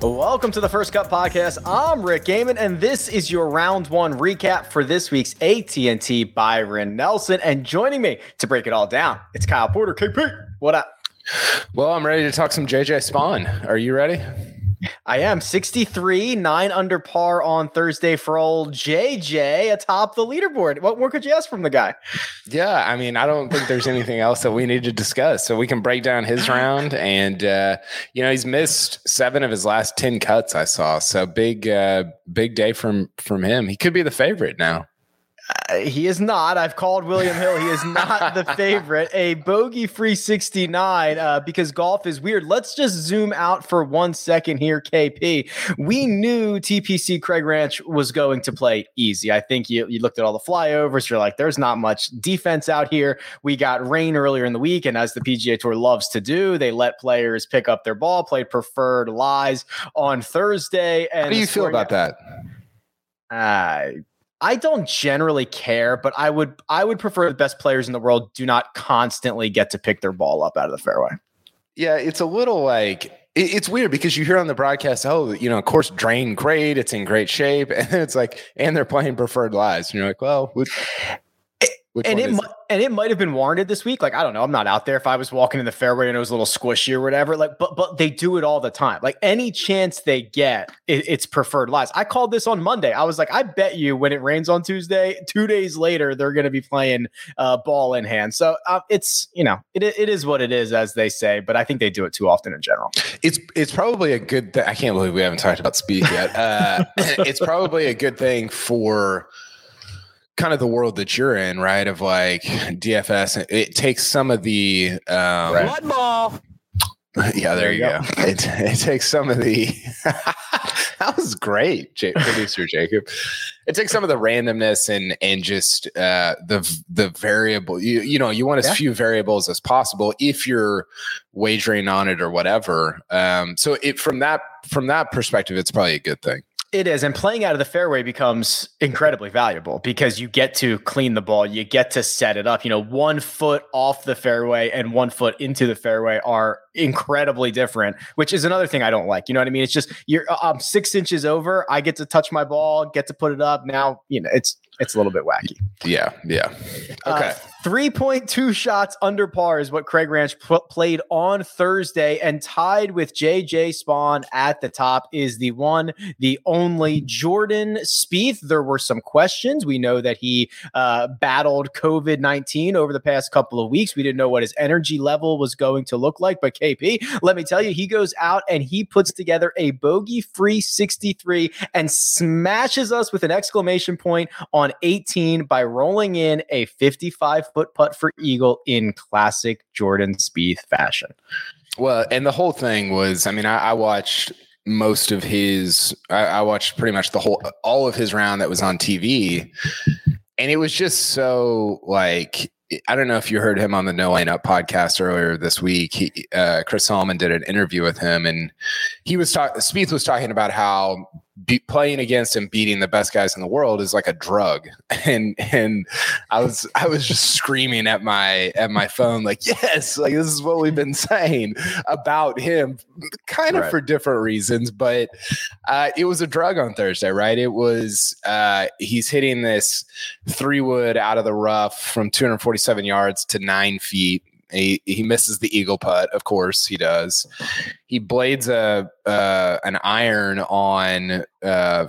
Welcome to the First Cut Podcast. I'm Rick Gehman, and this is your round one recap for this week's AT&T Byron Nelson. And joining me to break it all down, it's Kyle Porter. KP, what up? Well, I'm ready to talk some JJ Spaun. Are you ready? I am 63, nine under par on Thursday for old JJ atop the leaderboard. What more could you ask from the guy? Yeah, I mean, I don't think there's anything else that we need to discuss. So we can break down his round. And, uh, you know, he's missed seven of his last 10 cuts I saw. So big, uh, big day from, from him. He could be the favorite now. Uh, he is not. I've called William Hill. He is not the favorite. A bogey free 69 uh, because golf is weird. Let's just zoom out for one second here, KP. We knew TPC Craig Ranch was going to play easy. I think you, you looked at all the flyovers. You're like, there's not much defense out here. We got rain earlier in the week. And as the PGA Tour loves to do, they let players pick up their ball, play preferred lies on Thursday. And How do you feel about that? Uh, I don't generally care, but I would I would prefer the best players in the world do not constantly get to pick their ball up out of the fairway. Yeah, it's a little like it's weird because you hear on the broadcast, oh, you know, of course drain great, it's in great shape, and it's like, and they're playing preferred lies, and you're like, well, which and it, and it might have been warranted this week. Like I don't know, I'm not out there. If I was walking in the fairway and it was a little squishy or whatever, like but but they do it all the time. Like any chance they get, it, it's preferred lies. I called this on Monday. I was like, I bet you when it rains on Tuesday, two days later they're going to be playing uh, ball in hand. So uh, it's you know it it is what it is as they say. But I think they do it too often in general. It's it's probably a good. thing. I can't believe we haven't talked about speed yet. Uh, it's probably a good thing for kind of the world that you're in, right? Of like DFS, it takes some of the um, blood ball. Yeah, there, there you go. go. It, it takes some of the. that was great, J- producer Jacob. It takes some of the randomness and and just uh, the the variable. You you know you want as yeah. few variables as possible if you're wagering on it or whatever. Um, so it from that from that perspective, it's probably a good thing. It is. And playing out of the fairway becomes incredibly valuable because you get to clean the ball, you get to set it up. You know, one foot off the fairway and one foot into the fairway are incredibly different, which is another thing I don't like. You know what I mean? It's just you're uh, I'm six inches over, I get to touch my ball, get to put it up. Now, you know, it's it's a little bit wacky. Yeah, yeah. Uh, okay. Uh, 3.2 shots under par is what Craig Ranch pl- played on Thursday, and tied with JJ Spaun at the top is the one, the only Jordan Spieth. There were some questions. We know that he uh, battled COVID 19 over the past couple of weeks. We didn't know what his energy level was going to look like, but KP, let me tell you, he goes out and he puts together a bogey free 63 and smashes us with an exclamation point on 18 by rolling in a 55 foot putt for Eagle in classic Jordan Spieth fashion. Well, and the whole thing was, I mean, I, I watched most of his, I, I watched pretty much the whole, all of his round that was on TV. And it was just so like, I don't know if you heard him on the No Laying Up podcast earlier this week. He, uh, Chris Solomon did an interview with him, and he was talking. Spieth was talking about how be, playing against and beating the best guys in the world is like a drug and and i was i was just screaming at my at my phone like yes like this is what we've been saying about him kind of right. for different reasons but uh, it was a drug on thursday right it was uh, he's hitting this three wood out of the rough from 247 yards to nine feet He he misses the eagle putt, of course he does. He blades a uh, an iron on uh,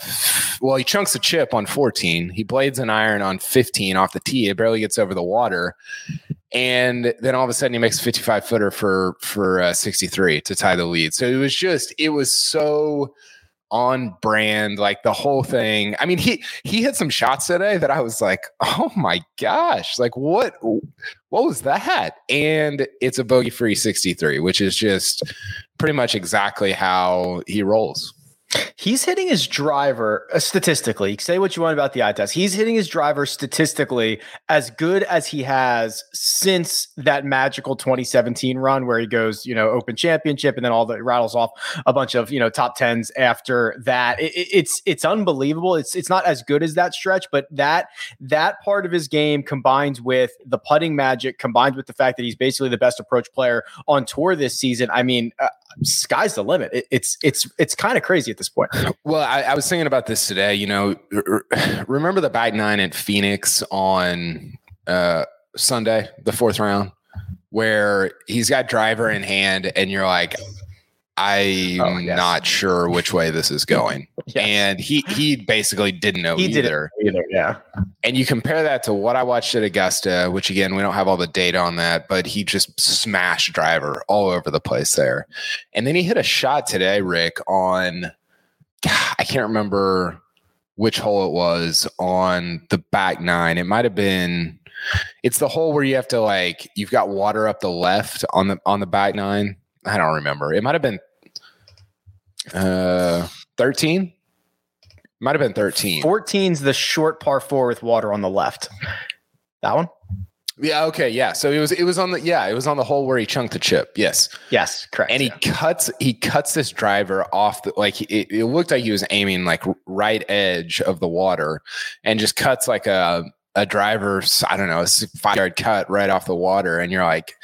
well, he chunks a chip on 14. He blades an iron on 15 off the tee. It barely gets over the water, and then all of a sudden he makes a 55 footer for for uh, 63 to tie the lead. So it was just it was so on brand like the whole thing. I mean he he hit some shots today that i was like oh my gosh like what what was that? And it's a bogey free 63 which is just pretty much exactly how he rolls He's hitting his driver uh, statistically. Say what you want about the eye test. He's hitting his driver statistically as good as he has since that magical 2017 run where he goes, you know, Open Championship and then all the rattles off a bunch of you know top tens after that. It, it's it's unbelievable. It's it's not as good as that stretch, but that that part of his game combined with the putting magic, combined with the fact that he's basically the best approach player on tour this season. I mean, uh, sky's the limit. It, it's it's it's kind of crazy at this point. Well, I, I, was thinking about this today. You know, remember the back nine at Phoenix on uh, Sunday, the fourth round, where he's got driver in hand, and you're like, I'm oh, yes. not sure which way this is going. yes. And he he basically didn't know he either. Didn't either. Yeah. And you compare that to what I watched at Augusta, which again, we don't have all the data on that, but he just smashed driver all over the place there. And then he hit a shot today, Rick, on I can't remember which hole it was on the back nine. It might have been it's the hole where you have to like you've got water up the left on the on the back nine. I don't remember. It might have been uh 13. Might have been 13. 14's the short par four with water on the left. That one? Yeah. Okay. Yeah. So it was. It was on the. Yeah. It was on the hole where he chunked the chip. Yes. Yes. Correct. And he yeah. cuts. He cuts this driver off the. Like it, it looked like he was aiming like right edge of the water, and just cuts like a a driver's. I don't know, a five yard cut right off the water, and you're like,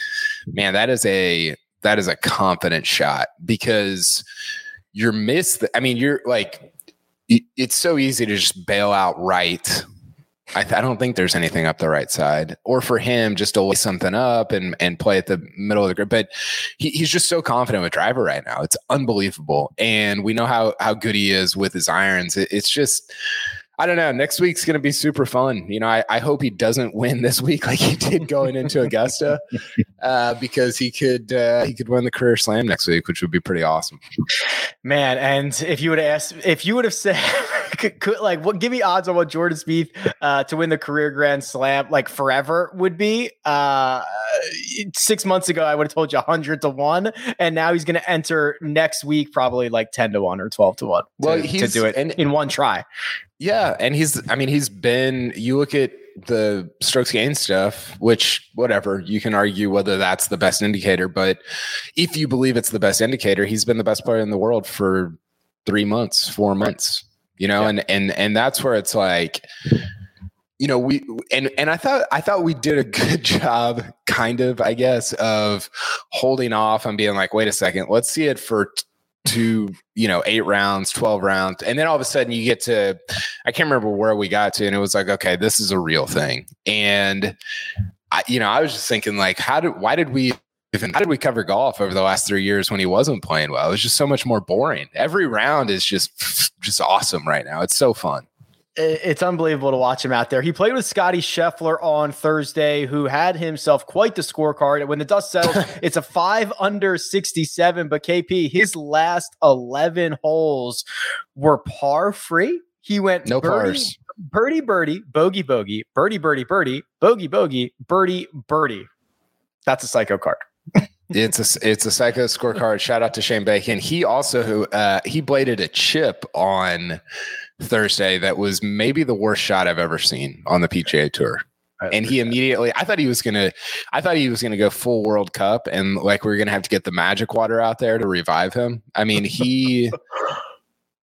man, that is a that is a confident shot because you're missed. I mean, you're like. It's so easy to just bail out right I, th- I, don't think there's anything up the right side, or for him just to lay something up and and play at the middle of the grid. But he, he's just so confident with driver right now; it's unbelievable. And we know how how good he is with his irons. It, it's just I don't know. Next week's going to be super fun. You know, I, I hope he doesn't win this week like he did going into Augusta, uh, because he could uh, he could win the career slam next week, which would be pretty awesome. Man, and if you would have asked, if you would have said, could, could, like, what give me odds on what Jordan Spieth uh, to win the career Grand Slam like forever would be? Uh, six months ago, I would have told you hundred to one, and now he's going to enter next week probably like ten to one or twelve to one. Well, to, to do it and, in one try. Yeah, and he's I mean he's been you look at the strokes gain stuff, which whatever, you can argue whether that's the best indicator, but if you believe it's the best indicator, he's been the best player in the world for 3 months, 4 months, you know, yeah. and and and that's where it's like you know, we and and I thought I thought we did a good job, kind of, I guess, of holding off and being like, wait a second, let's see it for to you know eight rounds 12 rounds and then all of a sudden you get to i can't remember where we got to and it was like okay this is a real thing and i you know i was just thinking like how did why did we how did we cover golf over the last three years when he wasn't playing well it was just so much more boring every round is just just awesome right now it's so fun it's unbelievable to watch him out there. He played with Scotty Scheffler on Thursday, who had himself quite the scorecard. When the dust settles, it's a five under 67. But KP, his last 11 holes were par free. He went no birdie, pars. Birdie, birdie, bogey, bogey, birdie, birdie, birdie, bogey, bogey, birdie, birdie. That's a psycho card. It's a it's a psycho scorecard. Shout out to Shane Bacon. He also uh, he bladed a chip on Thursday that was maybe the worst shot I've ever seen on the PGA Tour. And he immediately, I thought he was gonna, I thought he was gonna go full World Cup, and like we are gonna have to get the magic water out there to revive him. I mean, he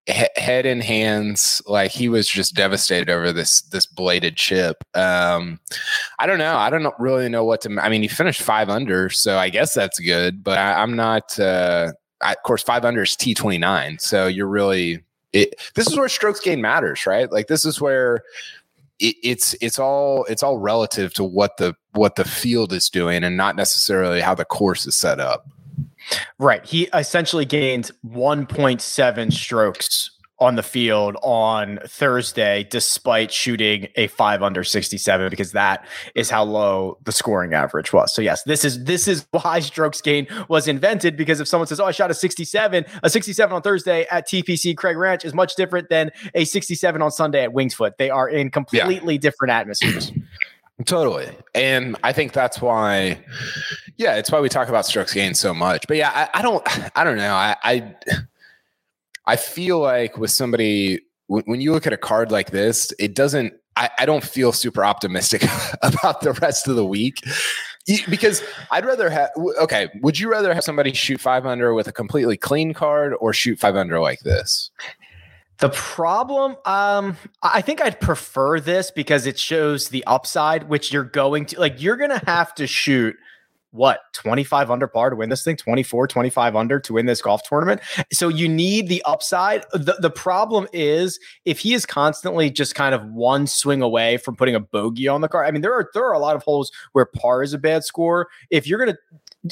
he, head in hands, like he was just devastated over this this bladed chip. Um, I don't know. I don't really know what to. I mean, he finished five under, so I guess that's good. But I, am not. Uh, I, of course, five under is T twenty nine, so you're really it, this is where strokes gain matters, right? Like this is where it, it's it's all it's all relative to what the what the field is doing and not necessarily how the course is set up. Right. He essentially gained 1.7 strokes on the field on Thursday, despite shooting a five under 67, because that is how low the scoring average was. So yes, this is this is why strokes gain was invented. Because if someone says, "Oh, I shot a 67," a 67 on Thursday at TPC Craig Ranch is much different than a 67 on Sunday at Winged Foot. They are in completely yeah. different atmospheres. Totally. And I think that's why, yeah, it's why we talk about strokes gained so much. But yeah, I, I don't, I don't know. I, I, I feel like with somebody, when, when you look at a card like this, it doesn't, I, I don't feel super optimistic about the rest of the week because I'd rather have, okay, would you rather have somebody shoot five under with a completely clean card or shoot five under like this? The problem, um, I think I'd prefer this because it shows the upside, which you're going to like, you're going to have to shoot what 25 under par to win this thing? 24 25 under to win this golf tournament? So you need the upside. The, the problem is if he is constantly just kind of one swing away from putting a bogey on the car i mean there are there are a lot of holes where par is a bad score. If you're gonna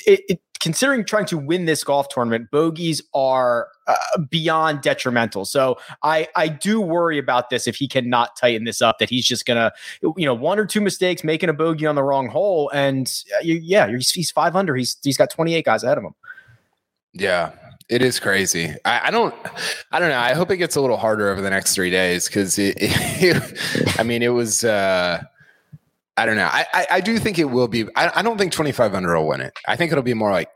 it, it, considering trying to win this golf tournament, bogeys are uh, beyond detrimental. So I I do worry about this if he cannot tighten this up. That he's just gonna you know one or two mistakes, making a bogey on the wrong hole, and uh, yeah, he's, he's five under. He's he's got twenty eight guys ahead of him. Yeah, it is crazy. I, I, don't, I don't know. I hope it gets a little harder over the next three days because it, it, I mean, it was, uh, I don't know. I, I, I do think it will be. I, I don't think 25 under will win it. I think it'll be more like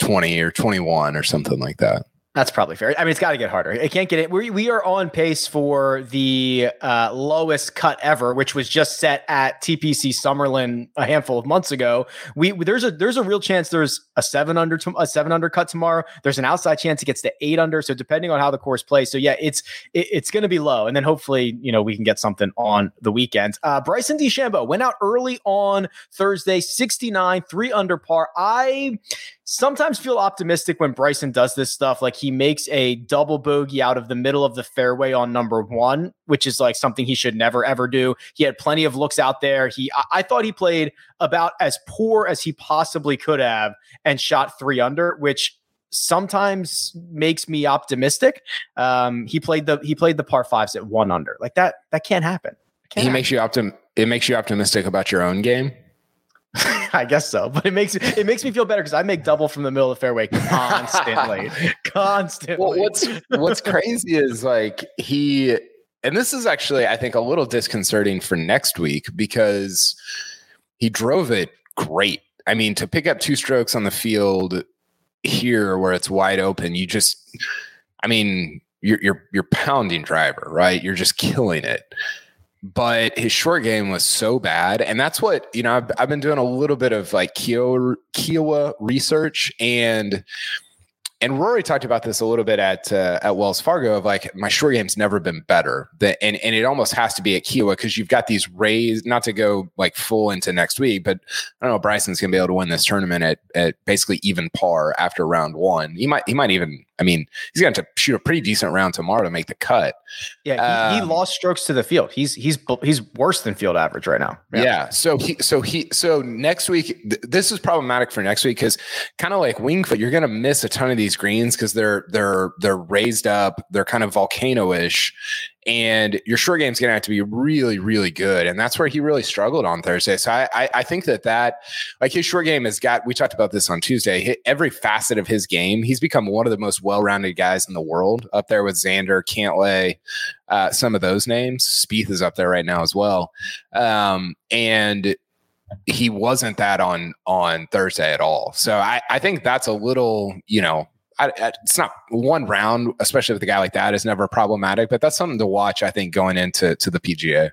20 or 21 or something like that. That's probably fair. I mean, it's got to get harder. It can't get it. We, we are on pace for the uh, lowest cut ever, which was just set at TPC Summerlin a handful of months ago. We there's a there's a real chance there's a seven under a seven under cut tomorrow. There's an outside chance it gets to eight under. So depending on how the course plays, so yeah, it's it, it's going to be low, and then hopefully you know we can get something on the weekend. Uh, Bryson DeChambeau went out early on Thursday, 69, three under par. I sometimes feel optimistic when Bryson does this stuff. Like he makes a double bogey out of the middle of the fairway on number one, which is like something he should never ever do. He had plenty of looks out there. He, I, I thought he played about as poor as he possibly could have and shot three under, which sometimes makes me optimistic. Um, he played the he played the par fives at one under. Like that that can't happen. Can't he happen. makes you optim. It makes you optimistic about your own game. I guess so, but it makes it makes me feel better because I make double from the middle of the fairway constantly, constantly. Well, what's what's crazy is like he, and this is actually I think a little disconcerting for next week because he drove it great. I mean, to pick up two strokes on the field here where it's wide open, you just, I mean, you're you're you're pounding driver, right? You're just killing it but his short game was so bad. And that's what, you know, I've, I've been doing a little bit of like Kiawah, Kiawah research and and Rory talked about this a little bit at uh, at Wells Fargo of like my short game's never been better. That and and it almost has to be at Kiawah because you've got these raised. Not to go like full into next week, but I don't know. Bryson's gonna be able to win this tournament at at basically even par after round one. He might he might even. I mean, he's going to shoot a pretty decent round tomorrow to make the cut. Yeah, he, um, he, lost strokes to the field. He's he's he's worse than field average right now. Yeah. yeah so he so he so next week th- this is problematic for next week because kind of like Winged Foot, you're going to miss a ton of these greens because they're they're they're raised up. They're kind of volcano-ish, and your short game's going to have to be really, really good. And that's where he really struggled on Thursday. So I, I, I, think that that, like his short game has got, we talked about this on Tuesday, every facet of his game, he's become one of the most well-rounded guys in the world up there with Xander, Cantlay, uh, some of those names. Spieth is up there right now as well. Um, and he wasn't that on on Thursday at all. So I, I think that's a little, you know, I, it's not one round, especially with a guy like that, is never problematic. But that's something to watch. I think going into to the PGA.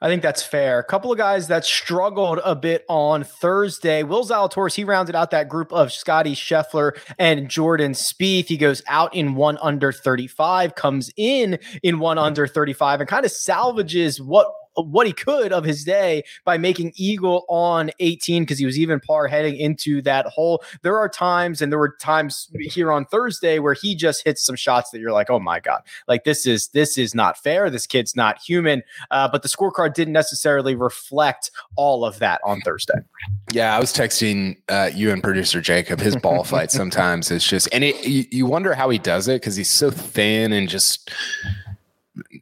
I think that's fair. A couple of guys that struggled a bit on Thursday. Will Zalatoris, he rounded out that group of Scotty Scheffler and Jordan Spieth. He goes out in one under 35, comes in in one under 35, and kind of salvages what what he could of his day by making eagle on 18 because he was even par heading into that hole. There are times, and there were times here on Thursday where he just hits some shots that you're like, oh my god, like this is this is not fair. This kid's not human. Uh, but the scorecard didn't necessarily reflect all of that on Thursday. Yeah, I was texting uh, you and producer Jacob. His ball flight sometimes is just, and it, you, you wonder how he does it because he's so thin and just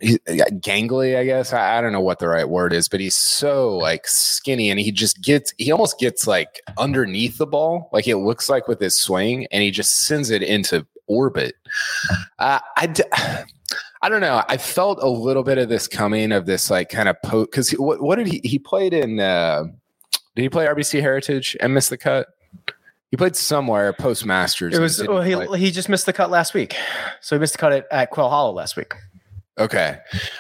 he's gangly, I guess. I, I, don't know what the right word is, but he's so like skinny and he just gets, he almost gets like underneath the ball, like it looks like with his swing, and he just sends it into orbit. Uh, I, d- I don't know. I felt a little bit of this coming of this like kind of poke because what, what did he, he played in, uh, did he play RBC Heritage and miss the cut? He played somewhere post Masters. It was well, he play. he just missed the cut last week, so he missed the cut at, at Quail Hollow last week. Okay.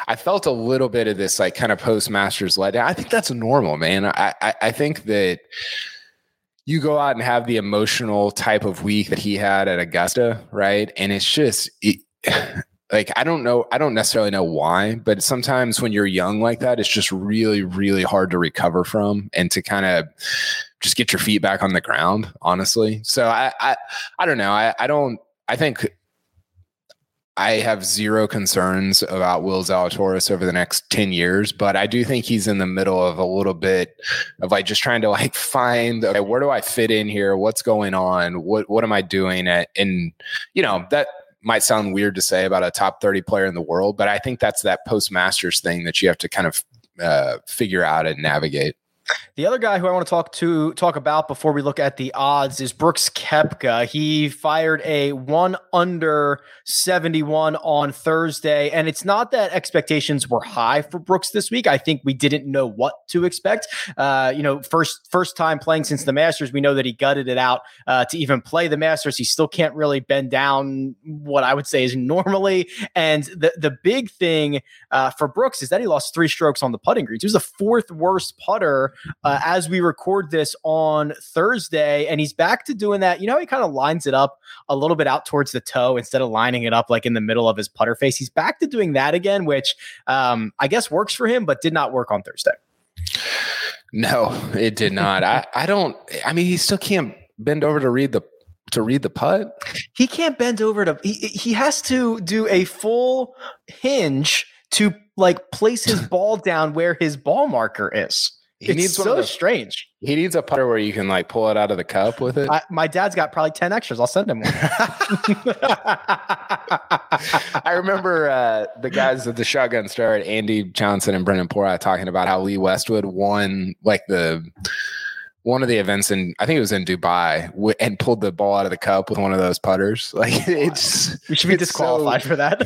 I felt a little bit of this like kind of post Masters letdown. I think that's normal, man. I, I, I think that you go out and have the emotional type of week that he had at Augusta, right? And it's just it, like I don't know, I don't necessarily know why, but sometimes when you're young like that, it's just really, really hard to recover from and to kind of just get your feet back on the ground, honestly. So I I, I don't know. I, I don't I think I have zero concerns about Will Zalatoris over the next 10 years, but I do think he's in the middle of a little bit of like just trying to like find okay, where do I fit in here? What's going on? What what am I doing at and you know, that might sound weird to say about a top 30 player in the world, but I think that's that post masters thing that you have to kind of uh, figure out and navigate. The other guy who I want to talk to talk about before we look at the odds is Brooks Koepka. He fired a one under 71 on Thursday, and it's not that expectations were high for Brooks this week. I think we didn't know what to expect. Uh, you know, first first time playing since the Masters, we know that he gutted it out uh, to even play the Masters. He still can't really bend down what I would say is normally. And the the big thing uh, for Brooks is that he lost three strokes on the putting greens. He was the fourth worst putter uh, as we record this on Thursday. And he's back to doing that. You know, he kind of lines it up a little bit out towards the toe instead of lining it up like in the middle of his putter face. He's back to doing that again, which um, I guess works for him, but did not work on Thursday. No, it did not. I, I don't, I mean, he still can't bend over to read the to read the putt? He can't bend over to he, he has to do a full hinge to like place his ball down where his ball marker is. He it's needs so strange. He needs a putter where you can like pull it out of the cup with it. I, my dad's got probably ten extras. I'll send him one. I remember uh, the guys at the Shotgun Start, Andy Johnson and Brendan Porath, talking about how Lee Westwood won like the one of the events in I think it was in Dubai w- and pulled the ball out of the cup with one of those putters. Like it's we should be disqualified so, for that.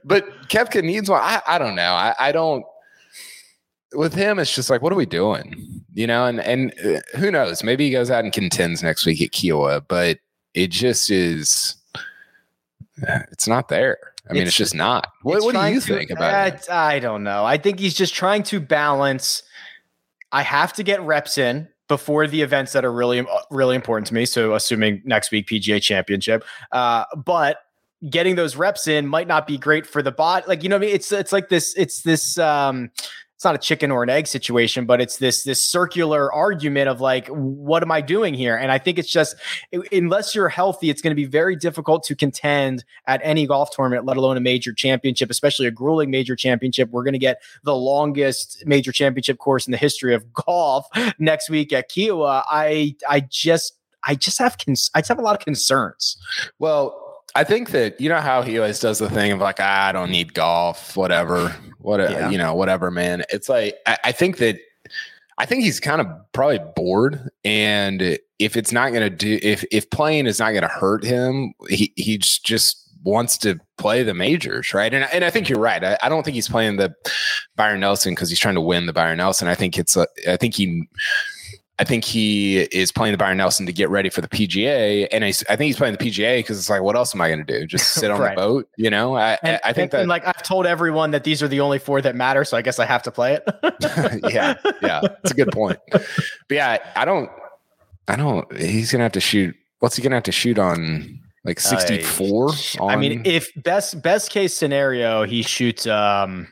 but Koepka needs one. I, I don't know. I, I don't with him, it's just like, what are we doing? You know, and and uh, who knows? Maybe he goes out and contends next week at Kiawah, but it just is. It's not there. I mean, it's, it's just not. What, what do you to, think about it? I don't know. I think he's just trying to balance. I have to get reps in before the events that are really, uh, really important to me. So, assuming next week PGA Championship, uh, but getting those reps in might not be great for the bot. Like you know, I mean, it's it's like this. It's this. um it's not a chicken or an egg situation, but it's this this circular argument of like, what am I doing here? And I think it's just unless you're healthy, it's going to be very difficult to contend at any golf tournament, let alone a major championship, especially a grueling major championship. We're going to get the longest major championship course in the history of golf next week at Kiawah. I I just I just have cons- I just have a lot of concerns. Well, I think that you know how he always does the thing of like, ah, I don't need golf, whatever, what yeah. you know, whatever, man. It's like I, I think that I think he's kind of probably bored, and if it's not going to do, if if playing is not going to hurt him, he he just wants to play the majors, right? And and I think you're right. I, I don't think he's playing the Byron Nelson because he's trying to win the Byron Nelson. I think it's a, I think he I think he is playing the Byron Nelson to get ready for the PGA, and I, I think he's playing the PGA because it's like, what else am I going to do? Just sit on right. the boat, you know? I, and, I think and, that, and like I've told everyone that these are the only four that matter, so I guess I have to play it. yeah, yeah, it's a good point. But yeah, I don't, I don't. He's gonna have to shoot. What's he gonna have to shoot on? Like sixty four. I mean, if best best case scenario, he shoots um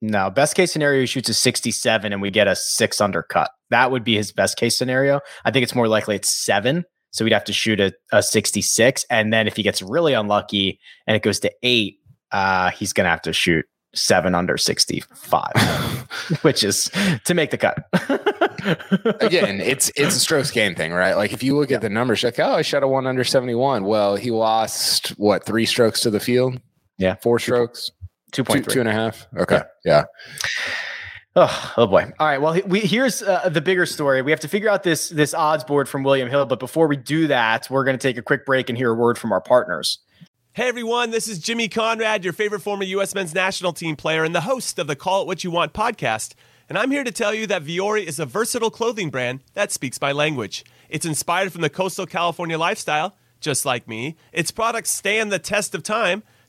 No, best case scenario, he shoots a 67 and we get a six undercut. That would be his best case scenario. I think it's more likely it's seven. So we'd have to shoot a, a 66. And then if he gets really unlucky and it goes to eight, uh, he's going to have to shoot seven under 65, which is to make the cut. Again, it's it's a strokes game thing, right? Like if you look at the numbers, like, oh, I shot a one under 71. Well, he lost what, three strokes to the field? Yeah. Four strokes? Two, two and a half. Okay. Yeah. Oh, oh boy. All right. Well, we, here's uh, the bigger story. We have to figure out this this odds board from William Hill, but before we do that, we're going to take a quick break and hear a word from our partners. Hey everyone, this is Jimmy Conrad, your favorite former U.S. men's national team player and the host of the Call It What You Want podcast. And I'm here to tell you that Vuori is a versatile clothing brand that speaks my language. It's inspired from the coastal California lifestyle, just like me. Its products stand the test of time,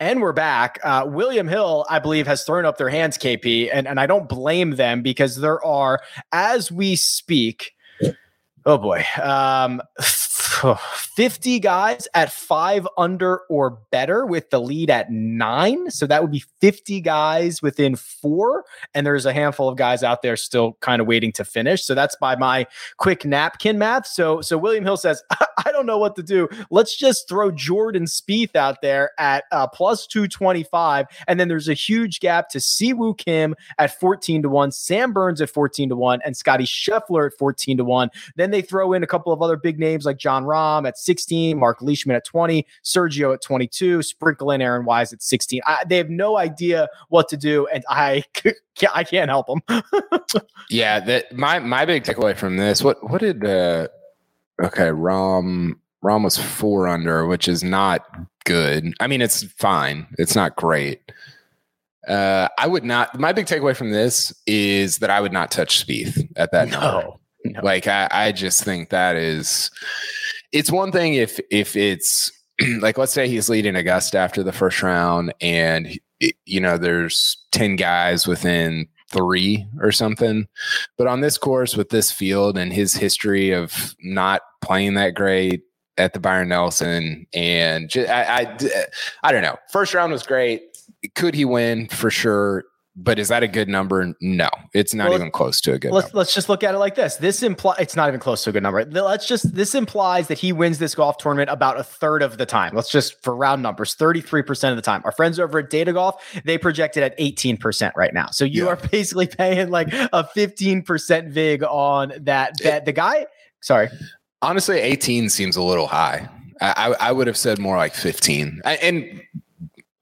And we're back. Uh, William Hill, I believe, has thrown up their hands, KP, and, and I don't blame them because there are, as we speak, oh boy, um, 50 guys at five under or better with the lead at nine. So that would be 50 guys within four. And there's a handful of guys out there still kind of waiting to finish. So that's by my quick napkin math. So, so William Hill says, I don't know what to do. Let's just throw Jordan Spieth out there at uh, plus 225. And then there's a huge gap to Siwoo Kim at 14 to 1, Sam Burns at 14 to 1, and Scotty Scheffler at 14 to 1. Then they throw in a couple of other big names like Jon Rahm at 16, Mark Leishman at 20, Sergio at 22, sprinkle in Aaron Wise at 16. I, they have no idea what to do, and I I can't help them. Yeah, that my my big takeaway from this. What what did uh okay, Rahm Rahm was four under, which is not good. I mean, it's fine. It's not great. Uh I would not my big takeaway from this is that I would not touch Spieth at that number. no. Like I, I just think that is it's one thing if if it's like let's say he's leading Augusta after the first round and you know there's 10 guys within three or something. But on this course with this field and his history of not playing that great at the Byron Nelson and ju- I, I, I don't know. First round was great. Could he win for sure? But is that a good number? No, it's not Well, even close to a good Let's number. let's just look at it like this. This implies it's not even close to a good number. Let's just this implies that he wins this golf tournament about a third of the time. Let's just for round numbers, 33% of the time. Our friends over at Data Golf, they project it at 18% right now. So you Yeah. are basically paying like a 15% vig on that bet. The guy, sorry. Honestly, 18 seems a little high. I, I, I would have said more like 15. I, and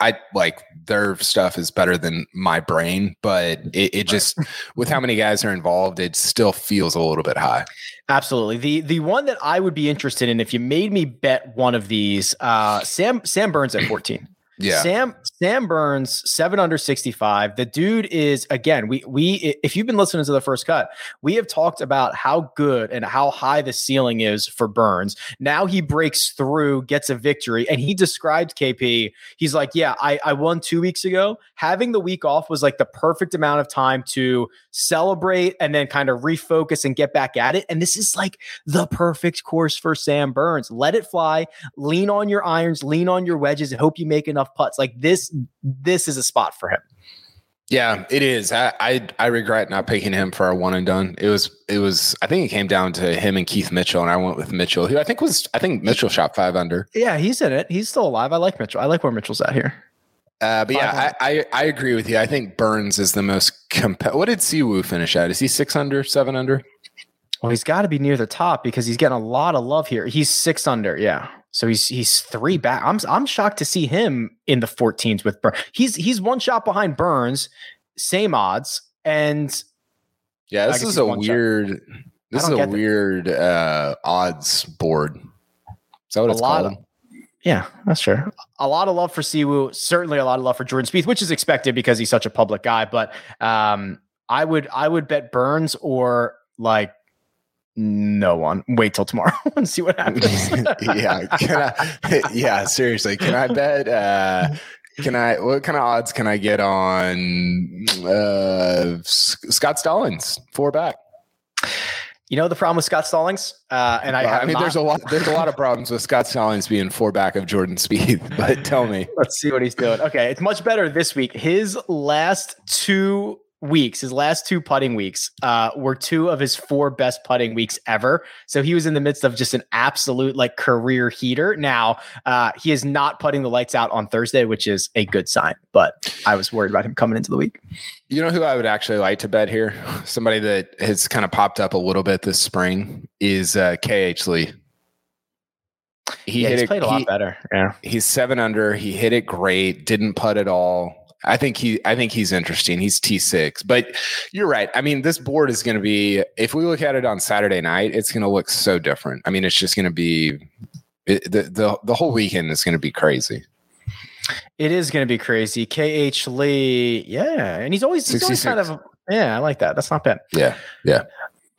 I like their stuff is better than my brain, but it, it just, with how many guys are involved, it still feels a little bit high. Absolutely. The the one that I would be interested in if you made me bet one of these, uh Sam Sam Burns at 14. Yeah. Sam Sam Burns seven under sixty five. The dude is again. We we if you've been listening to the first cut, we have talked about how good and how high the ceiling is for Burns. Now he breaks through, gets a victory, and he described KP. He's like, yeah, I I won two weeks ago. Having the week off was like the perfect amount of time to celebrate and then kind of refocus and get back at it. And this is like the perfect course for Sam Burns. Let it fly lean on your irons, lean on your wedges, and hope you make enough putts. Like this, this is a spot for him. Yeah, it is. I, I I regret not picking him for our one and done. It was it was. I think it came down to him and Keith Mitchell, and I went with Mitchell, who I think was. I think Mitchell shot five under. Yeah, he's in it. He's still alive. I like Mitchell. I like where Mitchell's at here. Uh, but yeah, I, I I agree with you. I think Burns is the most comp. What did Siwoo finish at? Is he six under, seven under? Well, he's got to be near the top because he's getting a lot of love here. He's six under, yeah. So he's he's three back. I'm I'm shocked to see him in the 14s with Burns. He's he's one shot behind Burns, same odds, and Yeah, this is a one shot. weird. This is a that. weird uh, odds board. Is that what A it's lot called? of- yeah, that's true. A lot of love for Siwoo. Certainly a lot of love for Jordan Spieth, which is expected because he's such a public guy. But um, I would I would bet Burns or like no one. Wait till tomorrow and see what happens. yeah, can I, yeah. Seriously, can I bet? Uh, can I? What kind of odds can I get on uh, Scott Stallings four back? You know the problem with Scott Stallings, uh, and I, Well, I, mean, not- there's a lot. There's a lot of problems with Scott Stallings being four back of Jordan Spieth. But tell me, Let's see what he's doing. Okay, it's much better this week. His last two weeks, his last two putting weeks, uh, were two of his four best putting weeks ever. So he was in the midst of just an absolute like career heater. Now uh, he is not putting the lights out on Thursday, which is a good sign. But I was worried about him coming into the week. you know who I would actually like to bet here? Somebody that has kind of popped up a little bit this spring is uh, KH Lee. He yeah, hit he's it. played a he- lot better. Yeah. he's seven under. He hit it great. Didn't putt at all. I think he. I think he's interesting. He's T six. But you're right. I mean, this board is going to be. If we look at it on Saturday night, it's going to look so different. I mean, it's just going to be. It, the the the whole weekend is going to be crazy. It is going to be crazy. KH Lee, yeah, and he's always, he's always kind of yeah. I like that. That's not bad. Yeah. Yeah.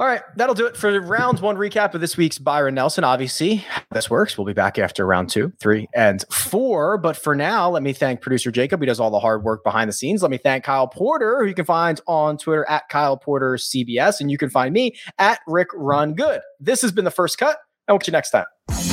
All right, that'll do it for round one recap of this week's Byron Nelson. Obviously, this works. We'll be back after round two, three, and four. But for now, let me thank producer Jacob. He does all the hard work behind the scenes. Let me thank Kyle Porter, who you can find on Twitter at Kyle Porter CBS, and you can find me at Rick Run Good. This has been the first cut. We'll catch you next time.